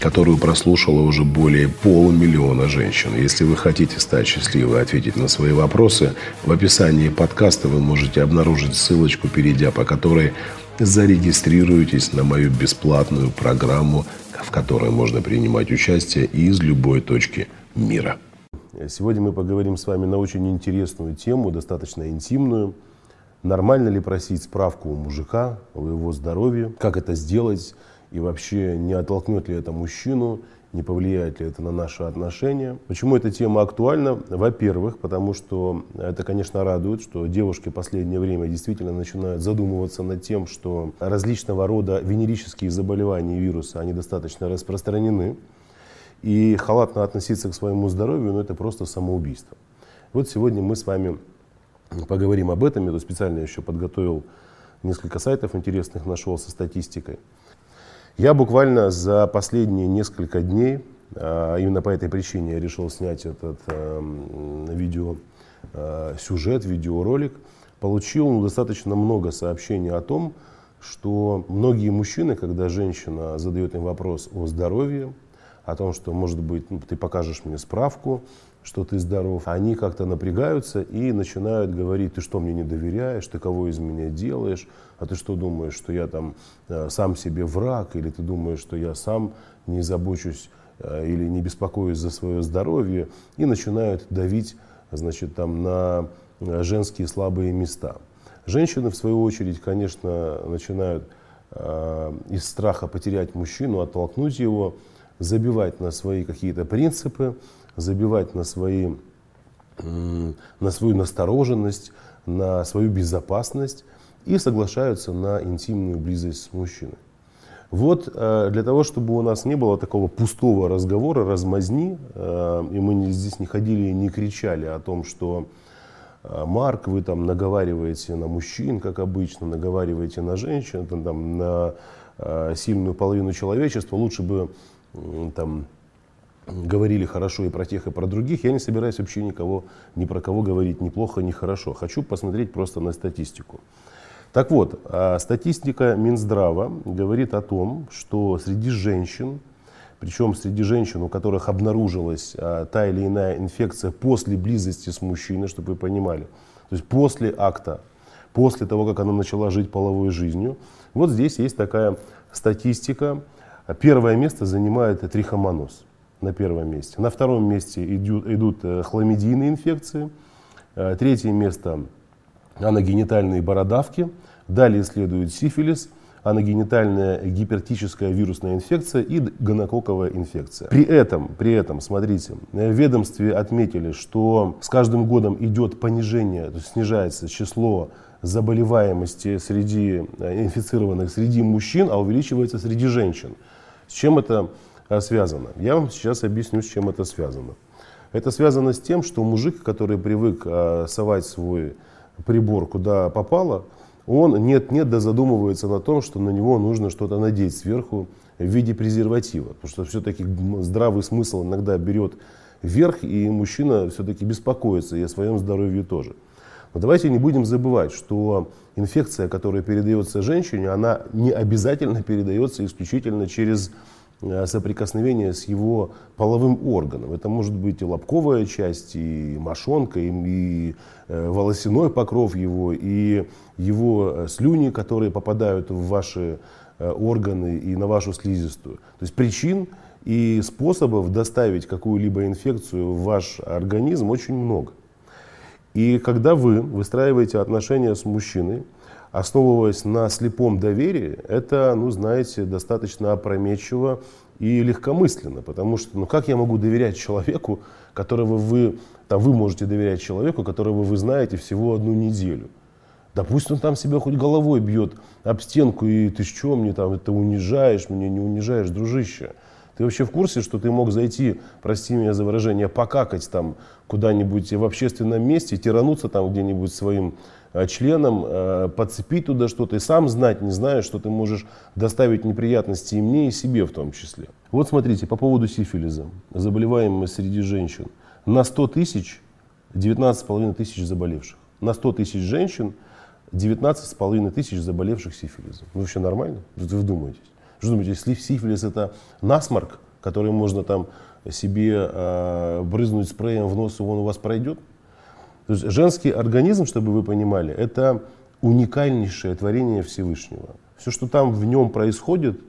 которую прослушало уже более полумиллиона женщин. Если вы хотите стать счастливой и ответить на свои вопросы, в описании подкаста вы можете обнаружить ссылочку, перейдя по которой зарегистрируйтесь на мою бесплатную программу, в которой можно принимать участие из любой точки мира. Сегодня мы поговорим с вами на очень интересную тему, достаточно интимную. Нормально ли просить справку у мужика о его здоровье? Как это сделать? И вообще не оттолкнет ли это мужчину, не повлияет ли это на наши отношения. Почему эта тема актуальна? Во-первых, потому что это, конечно, радует, что девушки в последнее время действительно начинают задумываться над тем, что различного рода венерические заболевания и вирусы, они достаточно распространены. И халатно относиться к своему здоровью, ну, это просто самоубийство. Вот сегодня мы с вами поговорим об этом. Я тут специально еще подготовил несколько сайтов интересных, нашел со статистикой. Я буквально за последние несколько дней, а, именно по этой причине я решил снять этот эм, видео э, сюжет, видеоролик, получил ну, достаточно много сообщений о том, что многие мужчины, когда женщина задает им вопрос о здоровье, о том, что, может быть, ну, ты покажешь мне справку, что ты здоров, они как-то напрягаются и начинают говорить, ты что мне не доверяешь, ты кого из меня делаешь, а ты что думаешь, что я там э, сам себе враг, или ты думаешь, что я сам не забочусь э, или не беспокоюсь за свое здоровье, и начинают давить значит, там, на э, женские слабые места. Женщины, в свою очередь, конечно, начинают из страха потерять мужчину, оттолкнуть его, забивать на свои какие-то принципы, забивать на, свои, на свою настороженность, на свою безопасность и соглашаются на интимную близость с мужчиной. Вот э, для того, чтобы у нас не было такого пустого разговора, размазни, э, и мы здесь не ходили и не кричали о том, что э, Марк, вы там наговариваете на мужчин, как обычно, наговариваете на женщин, там, на сильную половину человечества, лучше бы там, говорили хорошо и про тех, и про других, я не собираюсь вообще никого, ни про кого говорить, ни плохо, ни хорошо. Хочу посмотреть просто на статистику. Так вот, а, статистика Минздрава говорит о том, что среди женщин, причем среди женщин, у которых обнаружилась а, та или иная инфекция после близости с мужчиной, чтобы вы понимали, то есть после акта, после того, как она начала жить половой жизнью, вот здесь есть такая статистика. Первое место занимает трихомоноз на первом месте. На втором месте идут, идут э, хламидийные инфекции. Э, третье место аногенитальные бородавки. Далее следует сифилис, аногенитальная гипертическая вирусная инфекция и гонококковая инфекция. При этом, при этом, смотрите, в ведомстве отметили, что с каждым годом идет понижение, то есть снижается число заболеваемости среди э, инфицированных среди мужчин, а увеличивается среди женщин. С чем это э, связано? Я вам сейчас объясню, с чем это связано. Это связано с тем, что мужик, который привык э, совать свой прибор куда попало, он нет-нет да задумывается на том, что на него нужно что-то надеть сверху в виде презерватива. Потому что все-таки здравый смысл иногда берет вверх, и мужчина все-таки беспокоится и о своем здоровье тоже. Но давайте не будем забывать, что инфекция, которая передается женщине, она не обязательно передается исключительно через Э, соприкосновения с его половым органом. Это может быть и лобковая часть, и мошонка, и, и э, волосяной покров его, и его э, слюни, которые попадают в ваши органы и на вашу слизистую. То есть причин и способов доставить какую-либо инфекцию в ваш организм очень много. И когда вы выстраиваете отношения с мужчиной, основываясь на слепом доверии, это, ну, знаете, достаточно опрометчиво и легкомысленно, потому что, ну, как я могу доверять человеку, которого вы, там, вы можете доверять человеку, которого вы знаете всего одну неделю. Да пусть он там себя хоть головой бьет об стенку, и ты что мне там это унижаешь, меня не унижаешь, дружище. Ты вообще в курсе, что ты мог зайти, прости меня за выражение, покакать там куда-нибудь в общественном месте, тирануться там где-нибудь своим членом, э, подцепить туда что-то и сам знать, не зная, что ты можешь доставить неприятности и мне, и себе в том числе. Вот смотрите, по поводу сифилиза, заболеваемости среди женщин. На 100 тысяч 19,5 тысяч заболевших. На 100 тысяч женщин 19,5 тысяч заболевших сифилизом. Ну, вообще нормально? Вы вдумаетесь? Что думаете, если сифилис это насморк, который можно там себе э, брызнуть спреем в нос, и он у вас пройдет? То есть женский организм, чтобы вы понимали, это уникальнейшее творение Всевышнего. Все, что там в нем происходит,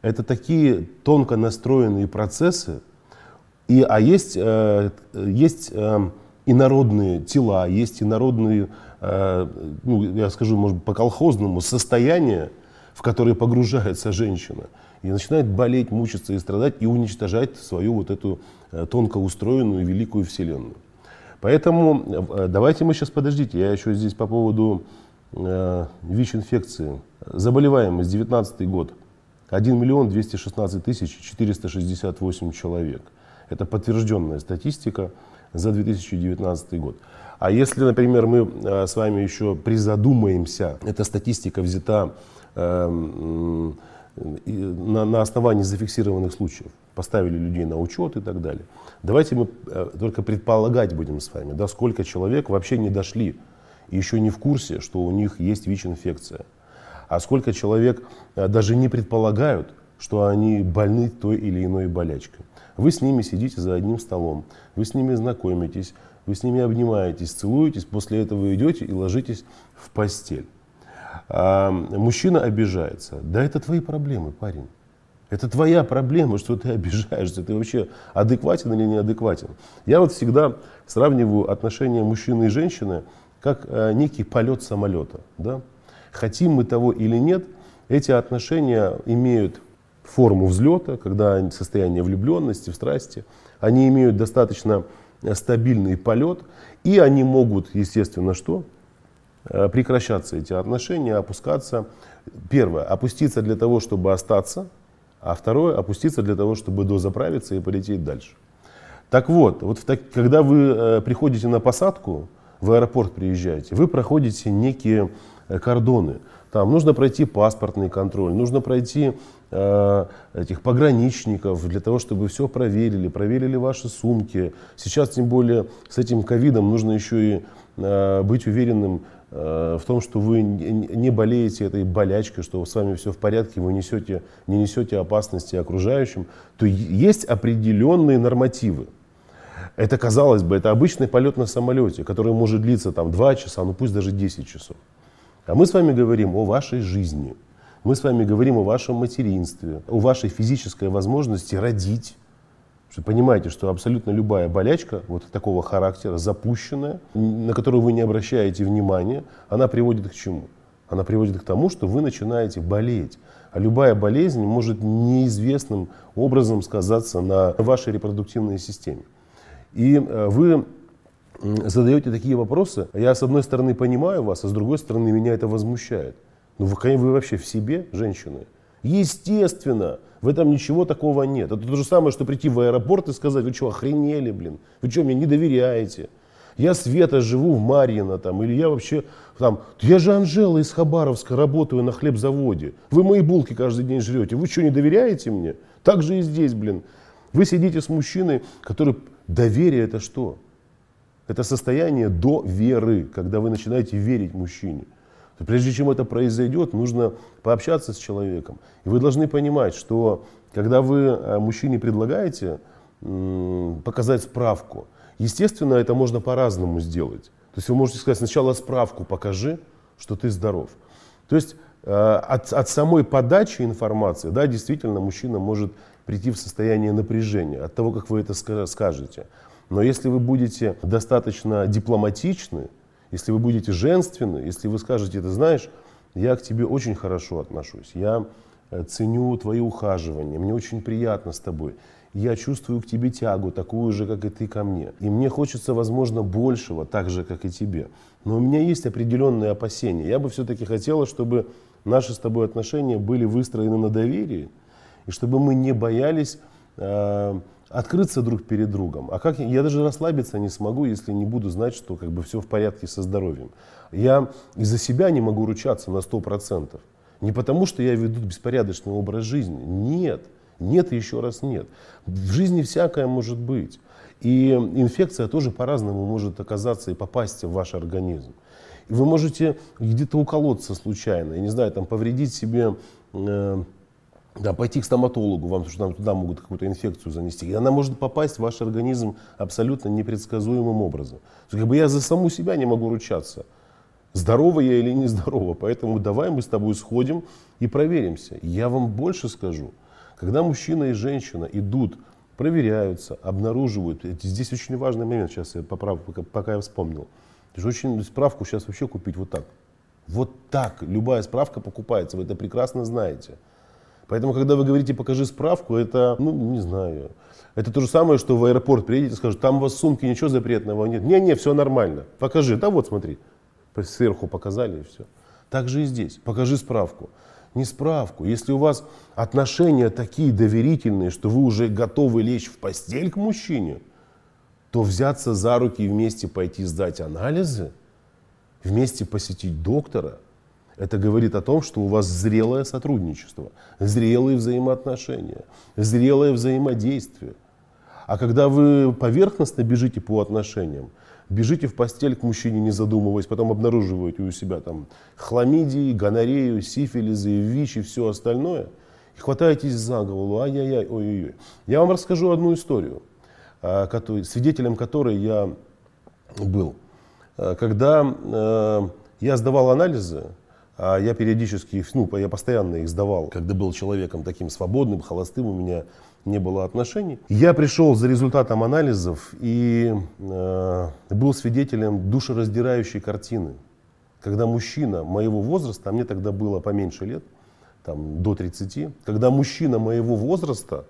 это такие тонко настроенные процессы, и, а есть, э, есть э, инородные тела, есть инородные, э, ну, я скажу, может по-колхозному, состояния, в которые погружается женщина. И начинает болеть, мучиться и страдать, и уничтожать свою вот эту э, тонко устроенную великую вселенную. Поэтому э, давайте мы сейчас, подождите, я еще здесь по поводу э, ВИЧ-инфекции. Заболеваемость 19 год. 1 миллион 216 тысяч 468 человек. Это подтвержденная статистика за 2019 год. А если, например, мы э, с вами еще призадумаемся, эта статистика взята э, на, на основании зафиксированных случаев, поставили людей на учет и так далее. Давайте мы э, только предполагать будем с вами, да, сколько человек вообще не дошли и еще не в курсе, что у них есть ВИЧ-инфекция. А сколько человек даже не предполагают, что они больны той или иной болячкой. Вы с ними сидите за одним столом, вы с ними знакомитесь, вы с ними обнимаетесь, целуетесь, после этого идете и ложитесь в постель. А мужчина обижается. Да это твои проблемы, парень. Это твоя проблема, что ты обижаешься. Ты вообще адекватен или неадекватен. Я вот всегда сравниваю отношения мужчины и женщины как э, некий полет самолета. Да? Хотим мы того или нет, эти отношения имеют форму взлета, когда состояние влюбленности, в страсти, они имеют достаточно э, стабильный полет, и они могут, естественно, что? Э, прекращаться эти отношения, опускаться. Первое, опуститься для того, чтобы остаться, а второе, опуститься для того, чтобы дозаправиться и полететь дальше. Так вот, вот так, когда вы э, приходите на посадку, в аэропорт приезжаете, вы проходите некие кордоны. Там нужно пройти паспортный контроль, нужно пройти э, этих пограничников для того, чтобы все проверили, проверили ваши сумки. Сейчас, тем более, с этим ковидом нужно еще и э, быть уверенным э, в том, что вы не болеете этой болячкой, что с вами все в порядке, вы несете, не несете опасности окружающим, то есть определенные нормативы. Это, казалось бы, это обычный полет на самолете, который может длиться там 2 часа, ну пусть даже 10 часов. А мы с вами говорим о вашей жизни. Мы с вами говорим о вашем материнстве, о вашей физической возможности родить. Вы понимаете, что абсолютно любая болячка вот такого характера, запущенная, на которую вы не обращаете внимания, она приводит к чему? Она приводит к тому, что вы начинаете болеть. А любая болезнь может неизвестным образом сказаться на вашей репродуктивной системе. И э, вы задаете такие вопросы, я с одной стороны понимаю вас, а с другой стороны меня это возмущает. Ну вы, вы вообще в себе, женщины? Естественно, в этом ничего такого нет. Это то же самое, что прийти в аэропорт и сказать, вы что, охренели, блин? Вы что, мне не доверяете? Я Света живу в Марьино там, или я вообще там, я же Анжела из Хабаровска, работаю на хлебзаводе. Вы мои булки каждый день жрете. Вы что, не доверяете мне? Так же и здесь, блин. Вы сидите с мужчиной, который... Доверие это что? Это состояние до веры, когда вы начинаете верить мужчине. Прежде чем это произойдет, нужно пообщаться с человеком. И вы должны понимать, что когда вы э, мужчине предлагаете показать справку, естественно, это можно по-разному сделать. То есть вы можете сказать, сначала справку покажи, что ты здоров. То есть э, от, от самой подачи информации, да, действительно, мужчина может прийти в состояние напряжения от того, как вы это скажете. Но если вы будете достаточно дипломатичны, если вы будете женственны, если вы скажете, ты знаешь, я к тебе очень хорошо отношусь, я э, ценю твои ухаживания, мне очень приятно с тобой, я чувствую к тебе тягу, такую же, как и ты ко мне. И мне хочется, возможно, большего, так же, как и тебе. Но у меня есть определенные опасения. Я бы все-таки хотела, чтобы наши с тобой отношения были выстроены на доверии, и чтобы мы не боялись э, открыться друг перед другом. А как я, я даже расслабиться не смогу, если не буду знать, что как бы все в порядке со здоровьем. Я из-за себя не могу ручаться на 100%. Не потому, что я веду беспорядочный образ жизни. Нет. Нет и еще раз нет. В жизни всякое может быть. И инфекция тоже по-разному может оказаться и попасть в ваш организм. И вы можете где-то уколоться случайно, я не знаю, там повредить себе э, да, пойти к стоматологу, вам, что там туда могут какую-то инфекцию занести. И она может попасть в ваш организм абсолютно непредсказуемым образом. Есть, как бы я за саму себя не могу ручаться, здорова я или не здорова. Поэтому давай мы с тобой сходим и проверимся. Я вам больше скажу. Когда мужчина и женщина идут, проверяются, обнаруживают, здесь очень важный момент, сейчас я поправлю, пока я вспомнил. Очень справку сейчас вообще купить вот так. Вот так. Любая справка покупается, вы это прекрасно знаете. Поэтому, когда вы говорите «покажи справку», это, ну, не знаю, это то же самое, что в аэропорт приедете и скажут, там у вас в сумке ничего запретного нет. Не-не, все нормально. Покажи. Да вот, смотри. Сверху показали и все. Так же и здесь. Покажи справку. Не справку. Если у вас отношения такие доверительные, что вы уже готовы лечь в постель к мужчине, то взяться за руки и вместе пойти сдать анализы, вместе посетить доктора – это говорит о том, что у вас зрелое сотрудничество, зрелые взаимоотношения, зрелое взаимодействие. А когда вы поверхностно бежите по отношениям, бежите в постель к мужчине, не задумываясь, потом обнаруживаете у себя там хламидии, гонорею, сифилизы, ВИЧ и все остальное, и хватаетесь за голову, ай-яй-яй, ой-ой-ой. Я вам расскажу одну историю, а, свидетелем которой я был. А, когда э, я сдавал анализы, я периодически, ну, я постоянно их сдавал, когда был человеком таким свободным, холостым, у меня не было отношений. Я пришел за результатом анализов и э, был свидетелем душераздирающей картины. Когда мужчина моего возраста, а мне тогда было поменьше лет, там, до 30, когда мужчина моего возраста,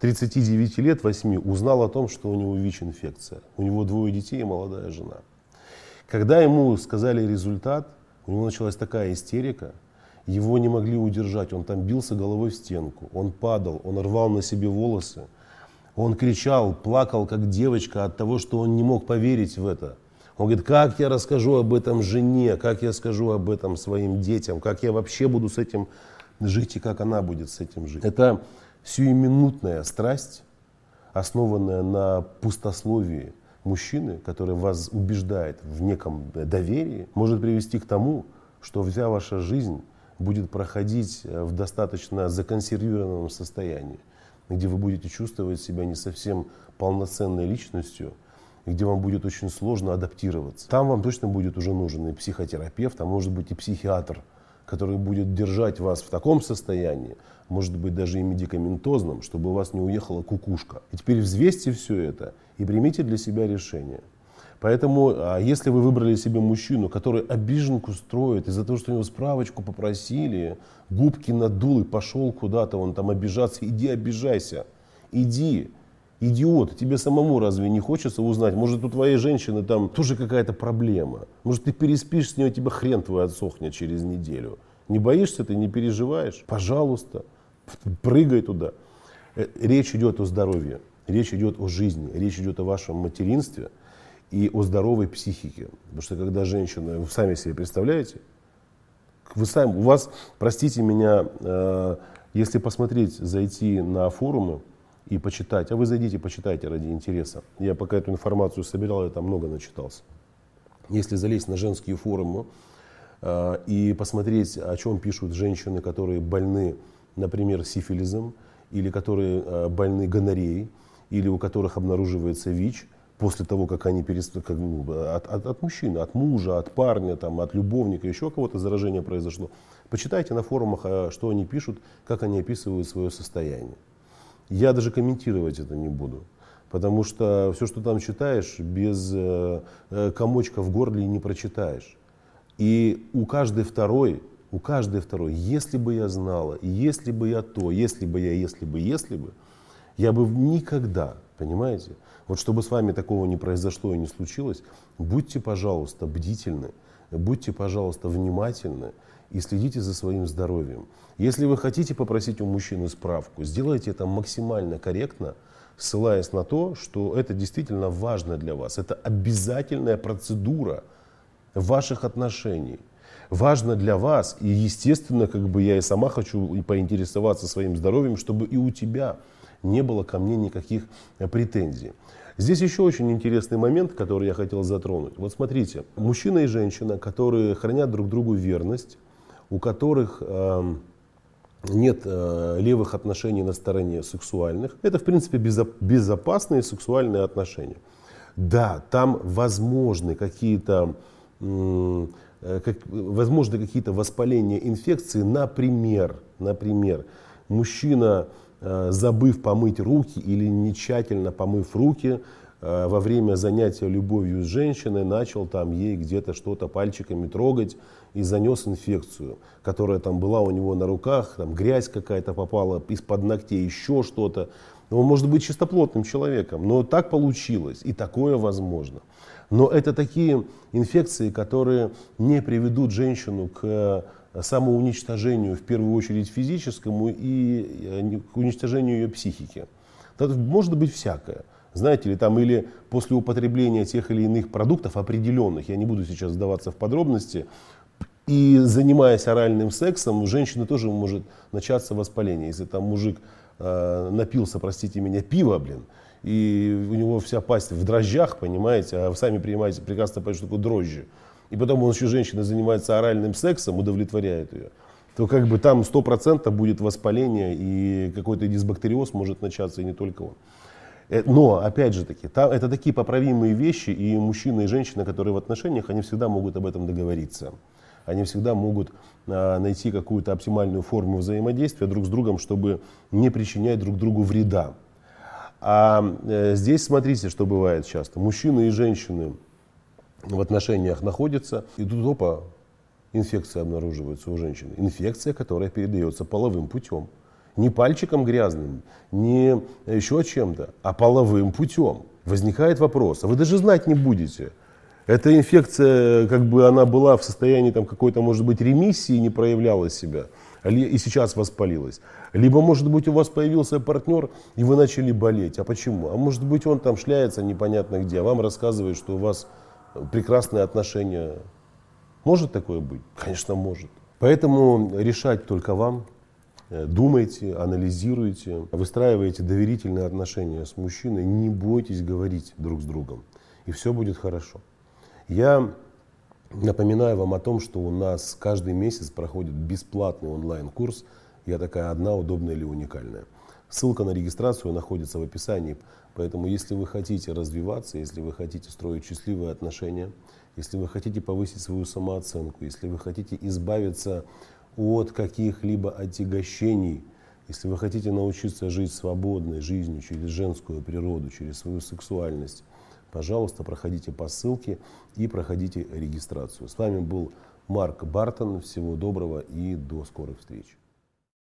39 лет, 8, узнал о том, что у него ВИЧ-инфекция. У него двое детей и молодая жена. Когда ему сказали результат, у него началась такая истерика, его не могли удержать, он там бился головой в стенку, он падал, он рвал на себе волосы, он кричал, плакал как девочка от того, что он не мог поверить в это. Он говорит, как я расскажу об этом жене, как я скажу об этом своим детям, как я вообще буду с этим жить и как она будет с этим жить. Это сиюминутная страсть, основанная на пустословии, мужчины, который вас убеждает в неком доверии, может привести к тому, что вся ваша жизнь будет проходить э, в достаточно законсервированном состоянии, где вы будете чувствовать себя не совсем полноценной личностью, где вам будет очень сложно адаптироваться. Там вам точно будет уже нужен и психотерапевт, а может быть и психиатр, который будет держать вас в таком состоянии, может быть даже и медикаментозном, чтобы у вас не уехала кукушка. И теперь взвесьте все это и примите для себя решение. Поэтому, а если вы выбрали себе мужчину, который обиженку строит из-за того, что у него справочку попросили, губки надул и пошел куда-то, он там обижаться, иди обижайся, иди, идиот, тебе самому разве не хочется узнать, может у твоей женщины там тоже какая-то проблема, может ты переспишь с ней, у тебя хрен твой отсохнет через неделю. Не боишься ты, не переживаешь? Пожалуйста, прыгай туда. Э, речь идет о здоровье. Речь идет о жизни, речь идет о вашем материнстве и о здоровой психике. Потому что когда женщина, вы сами себе представляете, вы сами, у вас, простите меня, э, если посмотреть, зайти на форумы и почитать, а вы зайдите, почитайте ради интереса. Я пока эту информацию собирал, я там много начитался. Если залезть на женские форумы э, и посмотреть, о чем пишут женщины, которые больны, например, сифилизом, или которые э, больны гонореей, или у которых обнаруживается ВИЧ, после того, как они перестали, как, ну, от, от, от мужчины, от мужа, от парня, там, от любовника, еще кого-то заражение произошло. Почитайте на форумах, а, что они пишут, как они описывают свое состояние. Я даже комментировать это не буду. Потому что все, что там читаешь, без э, э, комочка в горле не прочитаешь. И у каждой второй, у каждой второй, если бы я знала, если бы я то, если бы я, если бы, если бы, я бы никогда, понимаете, вот чтобы с вами такого не произошло и не случилось, будьте, пожалуйста, бдительны, будьте, пожалуйста, внимательны и следите за своим здоровьем. Если вы хотите попросить у мужчины справку, сделайте это максимально корректно, ссылаясь на то, что это действительно важно для вас. Это обязательная процедура ваших отношений. Важно для вас, и естественно, как бы я и сама хочу поинтересоваться своим здоровьем, чтобы и у тебя не было ко мне никаких претензий. Здесь еще очень интересный момент, который я хотел затронуть. Вот смотрите, мужчина и женщина, которые хранят друг другу верность, у которых э, нет э, левых отношений на стороне сексуальных, это в принципе безо безопасные сексуальные отношения. Да, там возможны какие-то э, как, возможны какие-то воспаления инфекции, например, например, мужчина Э, забыв помыть руки или не тщательно помыв руки, э, во время занятия любовью с женщиной начал там ей где-то что-то пальчиками трогать и занес инфекцию, которая там была у него на руках, там грязь какая-то попала из-под ногтей, еще что-то. Он может быть чистоплотным человеком, но так получилось, и такое возможно. Но это такие инфекции, которые не приведут женщину к самоуничтожению, в первую очередь физическому, и э, к уничтожению ее психики. Это может быть всякое. Знаете ли, там или после употребления тех или иных продуктов определенных, я не буду сейчас сдаваться в подробности, и занимаясь оральным сексом, у женщины тоже может начаться воспаление. Если там мужик э, напился, простите меня, пива, блин, и у него вся пасть в дрожжах, понимаете, а вы сами понимаете, прекрасно понимаете, что такое дрожжи и потом он еще женщина занимается оральным сексом, удовлетворяет ее, то как бы там 100% будет воспаление и какой-то дисбактериоз может начаться, и не только он. Э, но, опять же таки, там, это такие поправимые вещи, и мужчина и женщина, которые в отношениях, они всегда могут об этом договориться. Они всегда могут а, найти какую-то оптимальную форму взаимодействия друг с другом, чтобы не причинять друг другу вреда. А э, здесь смотрите, что бывает часто. Мужчины и женщины в отношениях находится, и тут опа, инфекция обнаруживается у женщины. Инфекция, которая передается половым путем. Не пальчиком грязным, не еще чем-то, а половым путем. Возникает вопрос, а вы даже знать не будете. Эта инфекция, как бы она была в состоянии там какой-то, может быть, ремиссии, не проявляла себя, и сейчас воспалилась. Либо, может быть, у вас появился партнер, и вы начали болеть. А почему? А может быть, он там шляется непонятно где, а вам рассказывает, что у вас прекрасные отношения. Может такое быть? Конечно, может. Поэтому решать только вам. Э, думайте, анализируйте, выстраивайте доверительные отношения с мужчиной, не бойтесь говорить друг с другом, и все будет хорошо. Я напоминаю вам о том, что у нас каждый месяц проходит бесплатный онлайн-курс «Я такая одна, удобная или уникальная». Ссылка на регистрацию находится в описании. Поэтому, если вы хотите развиваться, если вы хотите строить счастливые отношения, если вы хотите повысить свою самооценку, если вы хотите избавиться от каких-либо отягощений, если вы хотите научиться жить свободной жизнью через женскую природу, через свою сексуальность, пожалуйста, проходите по ссылке и проходите регистрацию. С вами был Марк Бартон. Всего доброго и до скорых встреч.